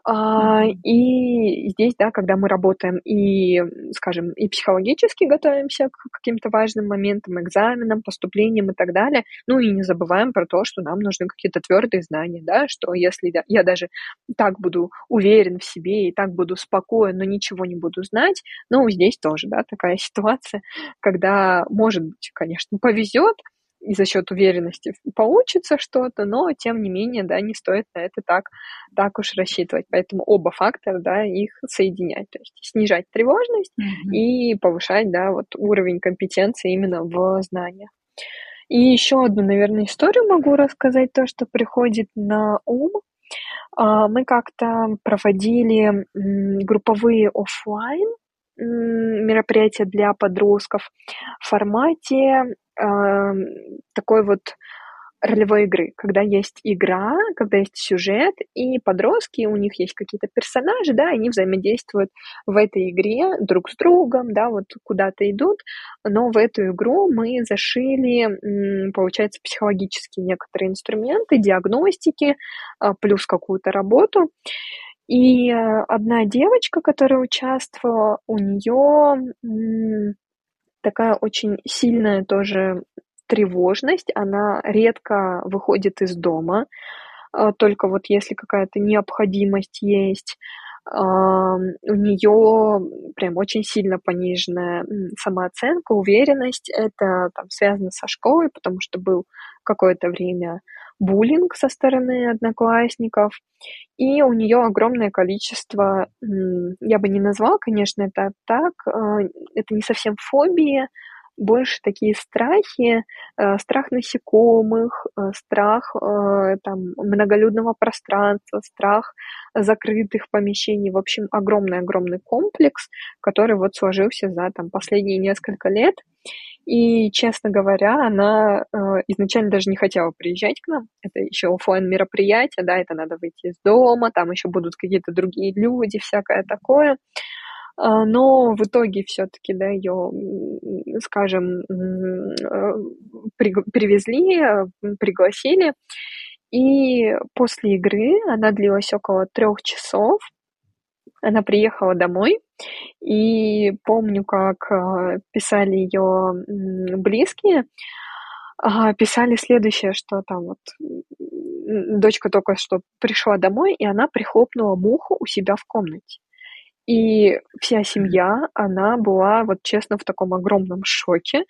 А, и здесь, да, когда мы работаем и, скажем, и психологически готовимся к каким-то важным моментам, экзаменам, поступлениям и так далее, ну и не забываем про то, что нам нужны какие-то твердые знания, да, что если я даже так буду уверен в себе и так буду спокоен, но ничего не буду знать, ну, здесь тоже, да, такая *laughs* ситуация, когда, может быть, конечно, повезет, и за счет уверенности получится что-то, но тем не менее, да, не стоит на это так, так уж рассчитывать. Поэтому оба фактора, да, их соединять, то есть снижать тревожность mm-hmm. и повышать, да, вот уровень компетенции именно в знаниях. И еще одну, наверное, историю могу рассказать, то, что приходит на ум. А, мы как-то проводили групповые офлайн мероприятия для подростков в формате такой вот ролевой игры, когда есть игра, когда есть сюжет, и подростки, у них есть какие-то персонажи, да, они взаимодействуют в этой игре друг с другом, да, вот куда-то идут, но в эту игру мы зашили, получается, психологические некоторые инструменты, диагностики, а, плюс какую-то работу. И э, одна девочка, которая участвовала, у нее такая очень сильная тоже тревожность, она редко выходит из дома, а, только вот если какая-то необходимость есть, у нее прям очень сильно пониженная самооценка, уверенность. Это там связано со школой, потому что был какое-то время буллинг со стороны одноклассников, и у нее огромное количество, я бы не назвала, конечно, это так, а, это не совсем фобии, больше такие страхи, э, страх насекомых, э, страх э, там, многолюдного пространства, страх закрытых помещений. В общем, огромный-огромный комплекс, который вот сложился за там, последние несколько лет. И, честно говоря, она э, изначально даже не хотела приезжать к нам. Это еще офлайн мероприятие, да, это надо выйти из дома, там еще будут какие-то другие люди, всякое такое. А, но в итоге все-таки, да, ее, скажем, э, привезли, э, пригласили, и после игры она длилась около трех часов. Она приехала домой, и помню, как э, писали ее близкие, а, писали следующее, что там вот дочка только что пришла домой, и она прихлопнула муху у себя в комнате. И вся семья, она была, вот честно, в таком огромном шоке,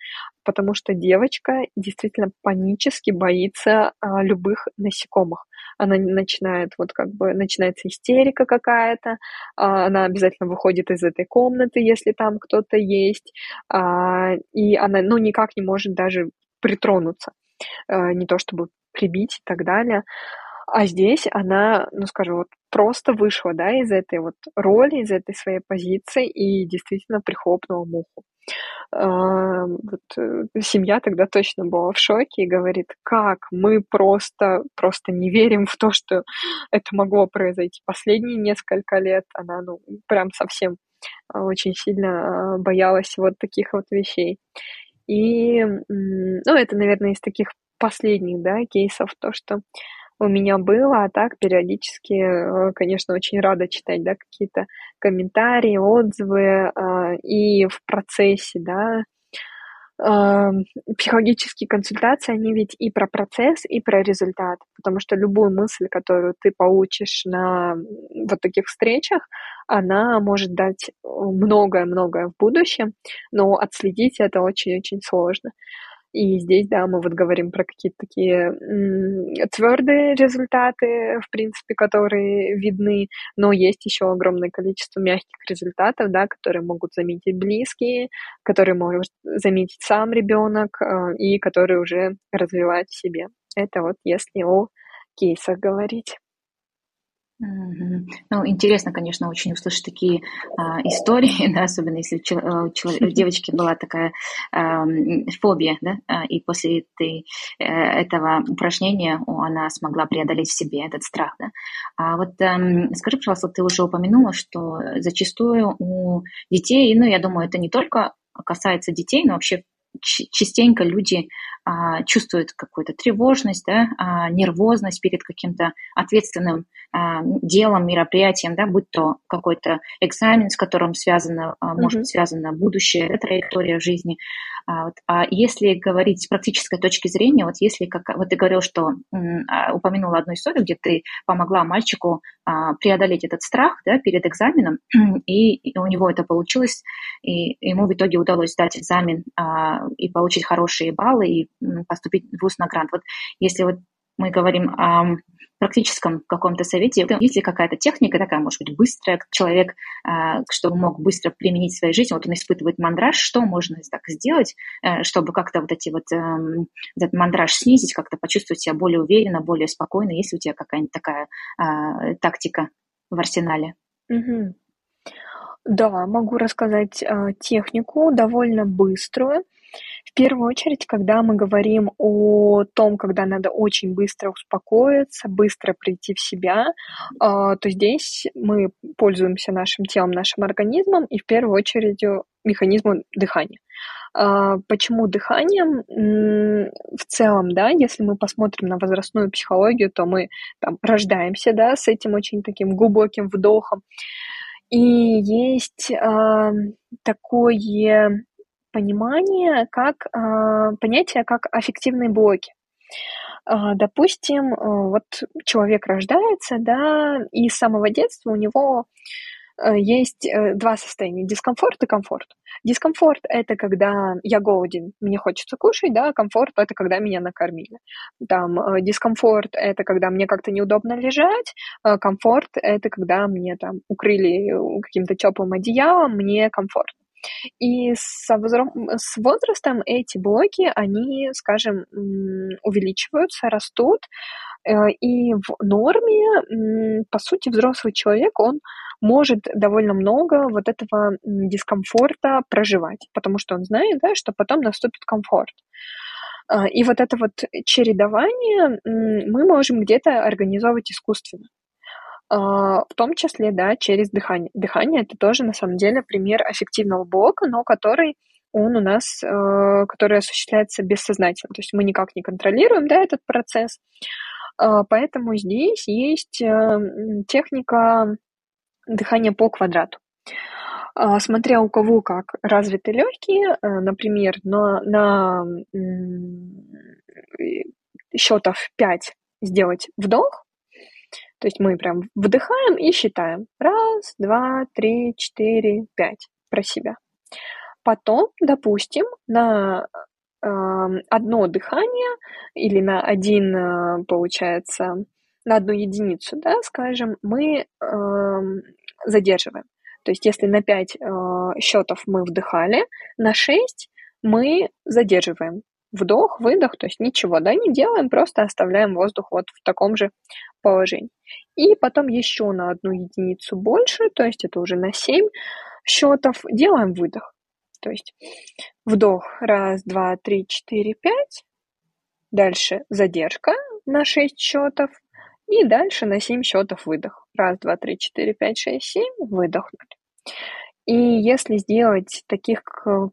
потому что девочка действительно панически боится а, любых насекомых. Она начинает, вот как бы, начинается истерика какая-то, а, она обязательно выходит из этой комнаты, если там кто-то есть, а, и она, ну, никак не может даже притронуться, а, не то чтобы прибить и так далее. А здесь она, ну, скажем, вот просто вышла, да, из этой вот роли, из этой своей позиции и действительно прихлопнула муху. А, вот, э, семья тогда точно была в шоке и говорит, как мы просто, просто не верим в то, что это могло произойти последние несколько лет. Она, ну, прям совсем а, очень сильно а, боялась вот таких вот вещей. И, ну, это, наверное, из таких последних, да, кейсов, то, что у меня было, а так периодически, э, конечно, очень рада читать, да, какие-то комментарии, отзывы, а, и в процессе, да, а, психологические консультации, они ведь и про процесс, и про результат, потому что любую мысль, которую ты получишь на вот таких встречах, она может дать многое-многое в будущем, но отследить это очень-очень сложно. И здесь, да, мы вот говорим про какие-то такие твердые результаты, в принципе, которые видны, но есть еще огромное количество мягких результатов, да, которые могут заметить близкие, которые может заметить сам ребенок э, и которые уже развивать в себе. Это вот если о кейсах говорить. Ну, интересно, конечно, очень услышать такие а, истории, *laughs* да, особенно если у, у девочки была такая а, фобия, да, а, и после этой, э, этого упражнения она смогла преодолеть в себе этот страх, да. А вот а, скажи, пожалуйста, ты уже упомянула, что зачастую у детей, ну, я думаю, это не только касается детей, но вообще частенько люди а, чувствуют какую-то тревожность, да, а, нервозность перед каким-то ответственным а, делом, мероприятием, да, будь то какой-то экзамен, с которым связано, а, может быть, связано будущее, да, траектория жизни. А, вот, а если говорить с практической точки зрения, вот если, как, вот ты говорил, что а, упомянула одну историю, где ты помогла мальчику а, преодолеть этот страх да, перед экзаменом, *clears throat* и, у него это получилось, и ему в итоге удалось сдать экзамен а, и получить хорошие баллы, и поступить в ВУЗ на грант. Вот если вот мы говорим о практическом каком-то совете, есть ли какая-то техника такая, может быть, быстрая, человек, а, чтобы мог быстро применить в своей жизни, вот он испытывает мандраж, что можно так сделать, э, чтобы как-то вот эти вот эм, этот мандраж снизить, как-то почувствовать себя более уверенно, более спокойно, есть у тебя какая-нибудь такая а, тактика в арсенале? Угу. Да, могу рассказать э, технику довольно быструю. Первую очередь, когда мы говорим о том, когда надо очень быстро успокоиться, быстро прийти в себя, а, то здесь мы пользуемся нашим телом, нашим организмом и в первую очередь механизмом дыхания. А, почему дыханием? В целом, да, если мы посмотрим на возрастную психологию, то мы там рождаемся, да, с этим очень таким глубоким вдохом. И есть э, такое понимание, как э, понятие, как аффективные блоки. Э, допустим, э, вот человек рождается, да, и с самого детства у него есть два состояния – дискомфорт и комфорт. Дискомфорт – это когда я голоден, мне хочется кушать, да, комфорт – это когда меня накормили. Там, дискомфорт – это когда мне как-то неудобно лежать, комфорт – это когда мне там укрыли каким-то теплым одеялом, мне комфортно. И со с возрастом эти блоки, они, скажем, увеличиваются, растут, э, и в норме, по сути, взрослый человек, он может довольно много вот этого дискомфорта проживать, потому что он знает, да, что потом наступит комфорт. А, и вот это вот чередование мы можем где-то организовывать искусственно. А, в том числе, да, через дыхание. Дыхание это тоже на самом деле пример эффективного блока, но который он у нас, э, который осуществляется бессознательно. То есть мы никак не контролируем, да, этот процесс. А, поэтому здесь есть э, техника дыхания по квадрату. А, смотря у кого как развиты легкие, э, например, на, на счетов 5 сделать вдох, то есть мы прям вдыхаем и считаем. Раз, два, три, четыре, пять про себя. Потом, допустим, на э, одно дыхание или на один, э, получается, на одну единицу, да, скажем, мы э, задерживаем. То есть если на 5 э, счетов мы вдыхали, на 6 мы задерживаем вдох, выдох, то есть ничего, да, не делаем, просто оставляем воздух вот в таком же положении. И потом еще на одну единицу больше, то есть это уже на 7 счетов, делаем выдох. То есть вдох, раз, два, три, четыре, пять. Дальше задержка на 6 счетов. И дальше на 7 счетов выдох. Раз, два, три, четыре, пять, шесть, семь. Выдохнули. И если сделать таких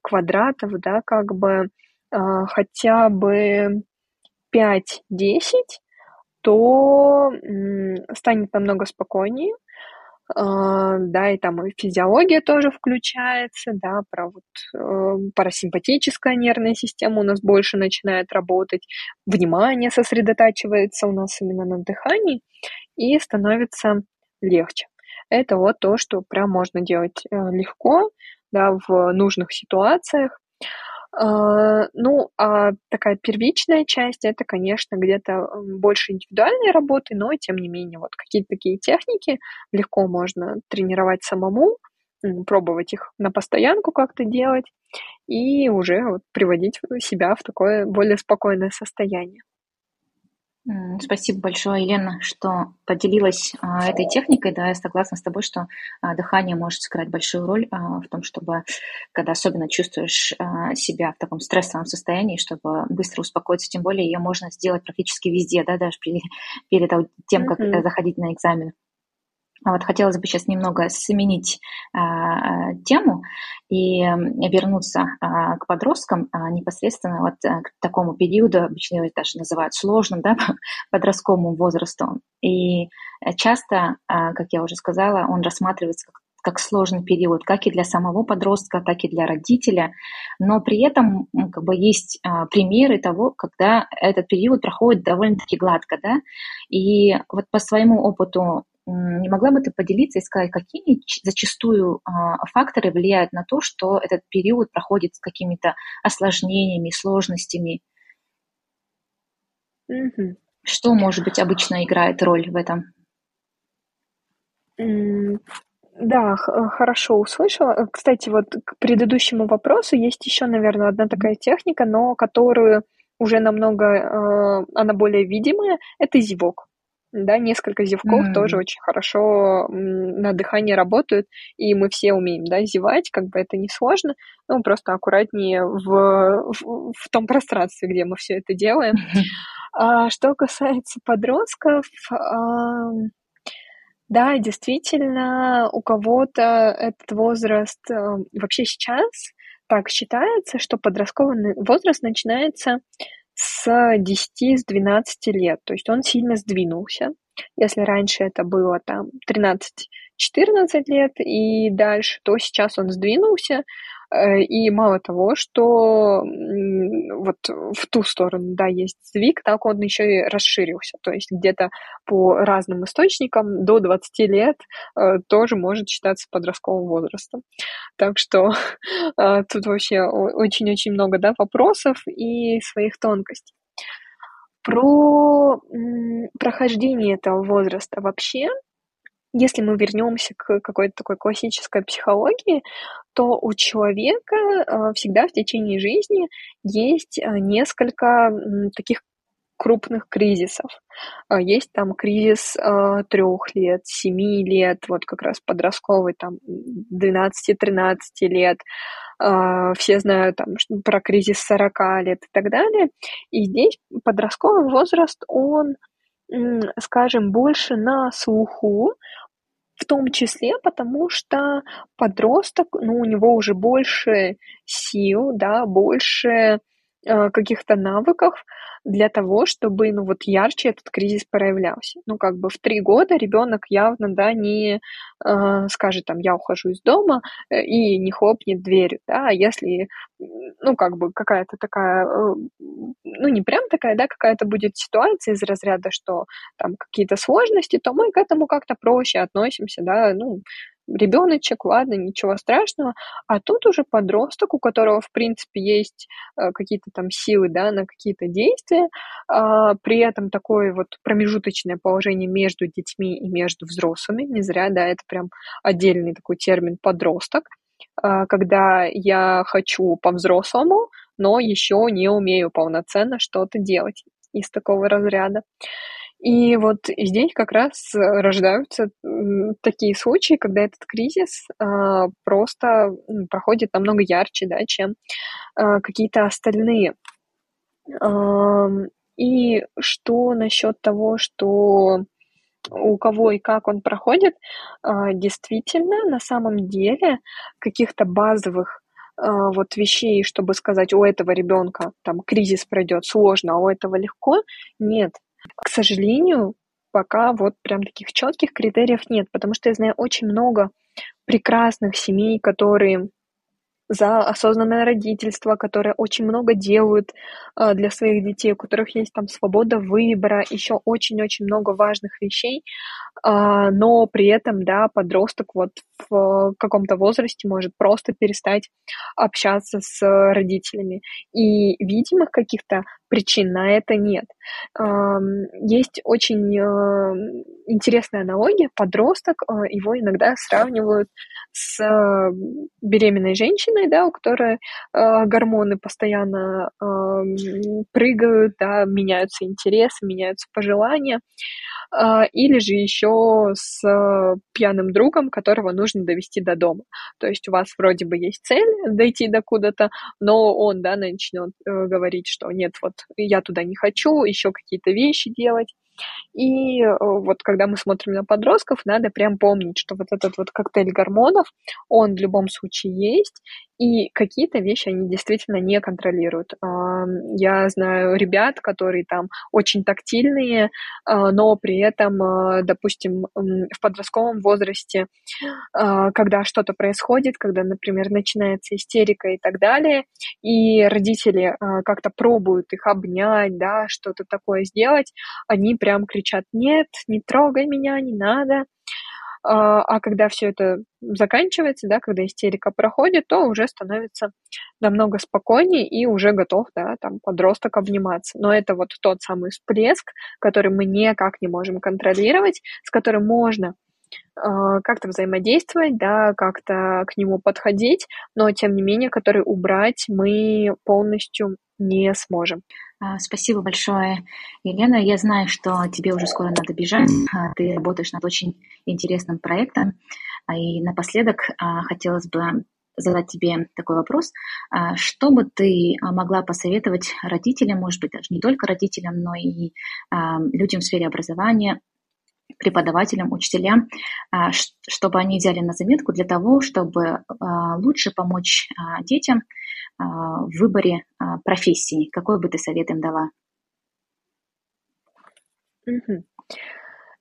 квадратов, да, как бы хотя бы 5-10, то станет намного спокойнее. А, да, и там и физиология тоже включается, да, про вот э, парасимпатическая нервная система у нас больше начинает работать, внимание сосредотачивается у нас именно на дыхании и становится легче. Это вот то, что прям можно делать э, легко, да, в нужных ситуациях. А, ну, а такая первичная часть это, конечно, где-то больше индивидуальной работы, но тем не менее, вот какие-то такие техники легко можно тренировать самому, пробовать их на постоянку как-то делать и уже вот приводить себя в такое более спокойное состояние. Спасибо большое, Елена, что поделилась а, этой техникой. Да, я согласна с тобой, что а, дыхание может сыграть большую роль а, в том, чтобы, когда особенно чувствуешь себя в таком стрессовом состоянии, чтобы быстро успокоиться, тем более ее можно сделать практически везде, да, даже при, перед тем, как mm-hmm. заходить на экзамен. А вот хотелось бы сейчас немного сменить а, тему и вернуться а, к подросткам а, непосредственно вот а, к такому периоду, обычно его даже называют сложным, да, *laughs* подростковому возрасту. И часто, а, как я уже сказала, он рассматривается как как сложный период, как и для самого подростка, так и для родителя. Но при этом как бы есть а, примеры того, когда этот период проходит довольно-таки гладко, да. И вот по своему опыту не могла бы ты поделиться и сказать, какие зачастую а, факторы влияют на то, что этот период проходит с какими-то осложнениями, сложностями? Мгм. Что, может быть, обычно играет роль в этом? Да, х- хорошо услышала. Э, Кстати, вот к предыдущему вопросу есть еще, наверное, одна такая техника, но которую уже намного, э, она более видимая, это зевок. Да, несколько зевков тоже М, очень хорошо на дыхание работают, и мы все умеем, да, зевать, как бы это несложно, ну, просто аккуратнее в, в, в том пространстве, где мы все это делаем. *laughs* А что касается подростков, ам, да, действительно, у кого-то этот возраст э, вообще сейчас так считается, что подростковый возраст начинается с 10, с 12 лет, то есть он сильно сдвинулся. Если раньше это было там 13-14 лет и дальше, то сейчас он сдвинулся, и мало того, что вот в ту сторону, да, есть сдвиг, так он еще и расширился, то есть где-то по разным источникам до 20 лет э, тоже может считаться подростковым возрастом. Так что *laughs* э, тут вообще очень-очень много, да, вопросов и своих тонкостей. Про прохождение этого возраста вообще, если мы вернемся к какой-то такой классической психологии, то у человека э, всегда в течение жизни есть э, несколько таких крупных кризисов. А, Есть там кризис трех лет, семи лет, вот как раз подростковый, там 12-13 лет. Все знают там про кризис 40 лет и так далее. И здесь подростковый возраст, он, скажем, больше на слуху, в том числе потому, что подросток, ну, у него уже больше сил, да, больше каких-то навыков для того, чтобы, ну, вот ярче этот кризис проявлялся. Ну, как бы в три года ребенок явно, да, не э, скажет там, я ухожу из дома э, и не хлопнет дверью, да, а если, ну, как бы какая-то такая, э, ну, не прям такая, да, какая-то будет ситуация из разряда, что там какие-то сложности, то мы к этому как-то проще относимся, да, ну, ребеночек, ладно, ничего страшного, а тут уже подросток, у которого, в принципе, есть э, какие-то там силы, да, на какие-то действия, а, при этом такое вот промежуточное положение между детьми и между взрослыми, не зря, да, это прям отдельный такой термин подросток, а, когда я хочу по-взрослому, но еще не умею полноценно что-то делать из такого разряда. И вот здесь как раз рождаются м, такие случаи, когда этот кризис а, просто проходит намного ярче, да, чем а, какие-то остальные. И что насчет того, что у кого и как он проходит, а, действительно, на самом деле, каких-то базовых вот вещей, чтобы сказать, у этого ребенка там кризис пройдет сложно, а у этого легко, нет. К сожалению, пока вот прям таких четких критериев нет, потому что я знаю очень много прекрасных семей, которые за осознанное родительство, которые очень много делают а, для своих детей, у которых есть там свобода выбора, еще очень-очень много важных вещей, а, но при этом, да, подросток вот в каком-то возрасте может просто перестать общаться с родителями. И видимых каких-то причин на это нет. Есть очень э, интересная аналогия. Подросток, э, его иногда сравнивают с э, беременной женщиной, да, у которой гормоны постоянно прыгают, да, меняются интересы, меняются пожелания. Или же еще с пьяным другом, которого нужно довести до дома. То есть у вас вроде бы есть цель дойти до куда-то, но он, да, начнет говорить, что нет, вот я туда не хочу, еще какие-то вещи делать. И э, вот когда мы смотрим на подростков, надо прям помнить, что вот этот вот коктейль гормонов, он в любом случае есть, и какие-то вещи они действительно не контролируют. Я знаю ребят, которые там очень тактильные, а, но при этом, а, допустим, в подростковом возрасте, а, когда что-то происходит, когда, например, начинается истерика и так далее, и родители как-то пробуют их обнять, да, что-то такое сделать, они прям кричат «нет, не трогай меня, не надо», а, а когда все это заканчивается, да, когда истерика проходит, то уже становится намного спокойнее и уже готов, да, там, подросток обниматься. Но это вот тот самый всплеск, который мы никак не можем контролировать, с которым можно а, как-то взаимодействовать, да, как-то к нему подходить, но тем не менее, который убрать мы полностью не сможем. А, спасибо большое, Елена. Я знаю, что тебе уже скоро надо бежать. А, ты работаешь над очень интересным проектом. И напоследок хотелось бы задать тебе такой вопрос. Что бы ты могла посоветовать родителям, может быть, даже не только родителям, но и людям в сфере образования, преподавателям, учителям, а, чтобы они взяли на заметку для того, чтобы а, лучше помочь а, детям в выборе профессии. Какой бы ты совет им дала?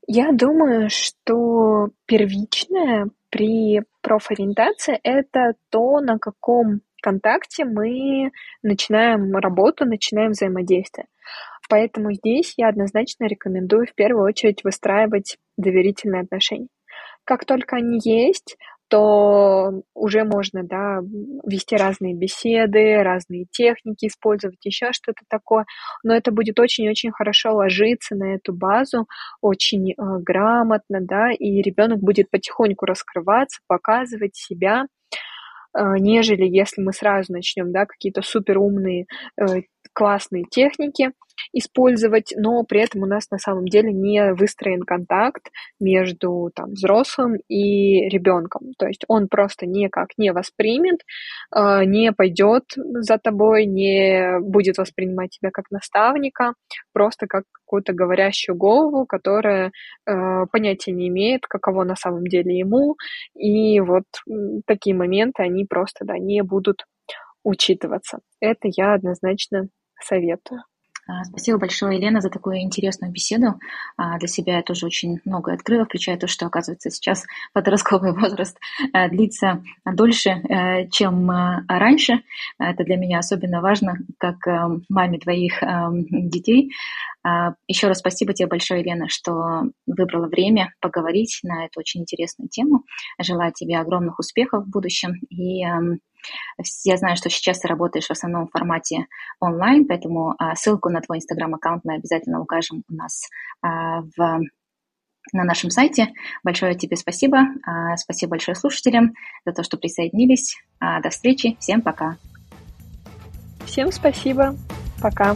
Я думаю, что первичное при профориентации – это то, на каком контакте мы начинаем работу, начинаем взаимодействие. Поэтому здесь я однозначно рекомендую в первую очередь выстраивать доверительные отношения. Как только они есть, то уже можно да, вести разные беседы, разные техники использовать, еще что-то такое. Но это будет очень-очень хорошо ложиться на эту базу, очень э, грамотно, да, и ребенок будет потихоньку раскрываться, показывать себя, э, нежели если мы сразу начнем, да, какие-то суперумные э, классные техники использовать, но при этом у нас на самом деле не выстроен контакт между там, взрослым и ребенком. То есть он просто никак не воспримет, э, не пойдет за тобой, не будет воспринимать тебя как наставника, просто как какую-то говорящую голову, которая э, понятия не имеет, каково на самом деле ему. И вот такие моменты, они просто да, не будут учитываться. Это я однозначно советую. А, спасибо большое, Елена, за такую интересную беседу. А, для себя я тоже очень многое открыла, включая то, что, оказывается, сейчас подростковый *laughs* возраст э, длится дольше, э, чем э, раньше. Это для меня особенно важно, как маме двоих детей. А, Еще раз спасибо тебе большое, Елена, что выбрала время поговорить на эту очень интересную тему. Желаю тебе огромных успехов в будущем и я знаю, что сейчас ты работаешь в основном в формате онлайн, поэтому а, ссылку на твой инстаграм-аккаунт мы обязательно укажем у нас а, в на нашем сайте. Большое тебе спасибо. А, спасибо большое слушателям за то, что присоединились. До встречи. Всем пока. Всем спасибо. Пока.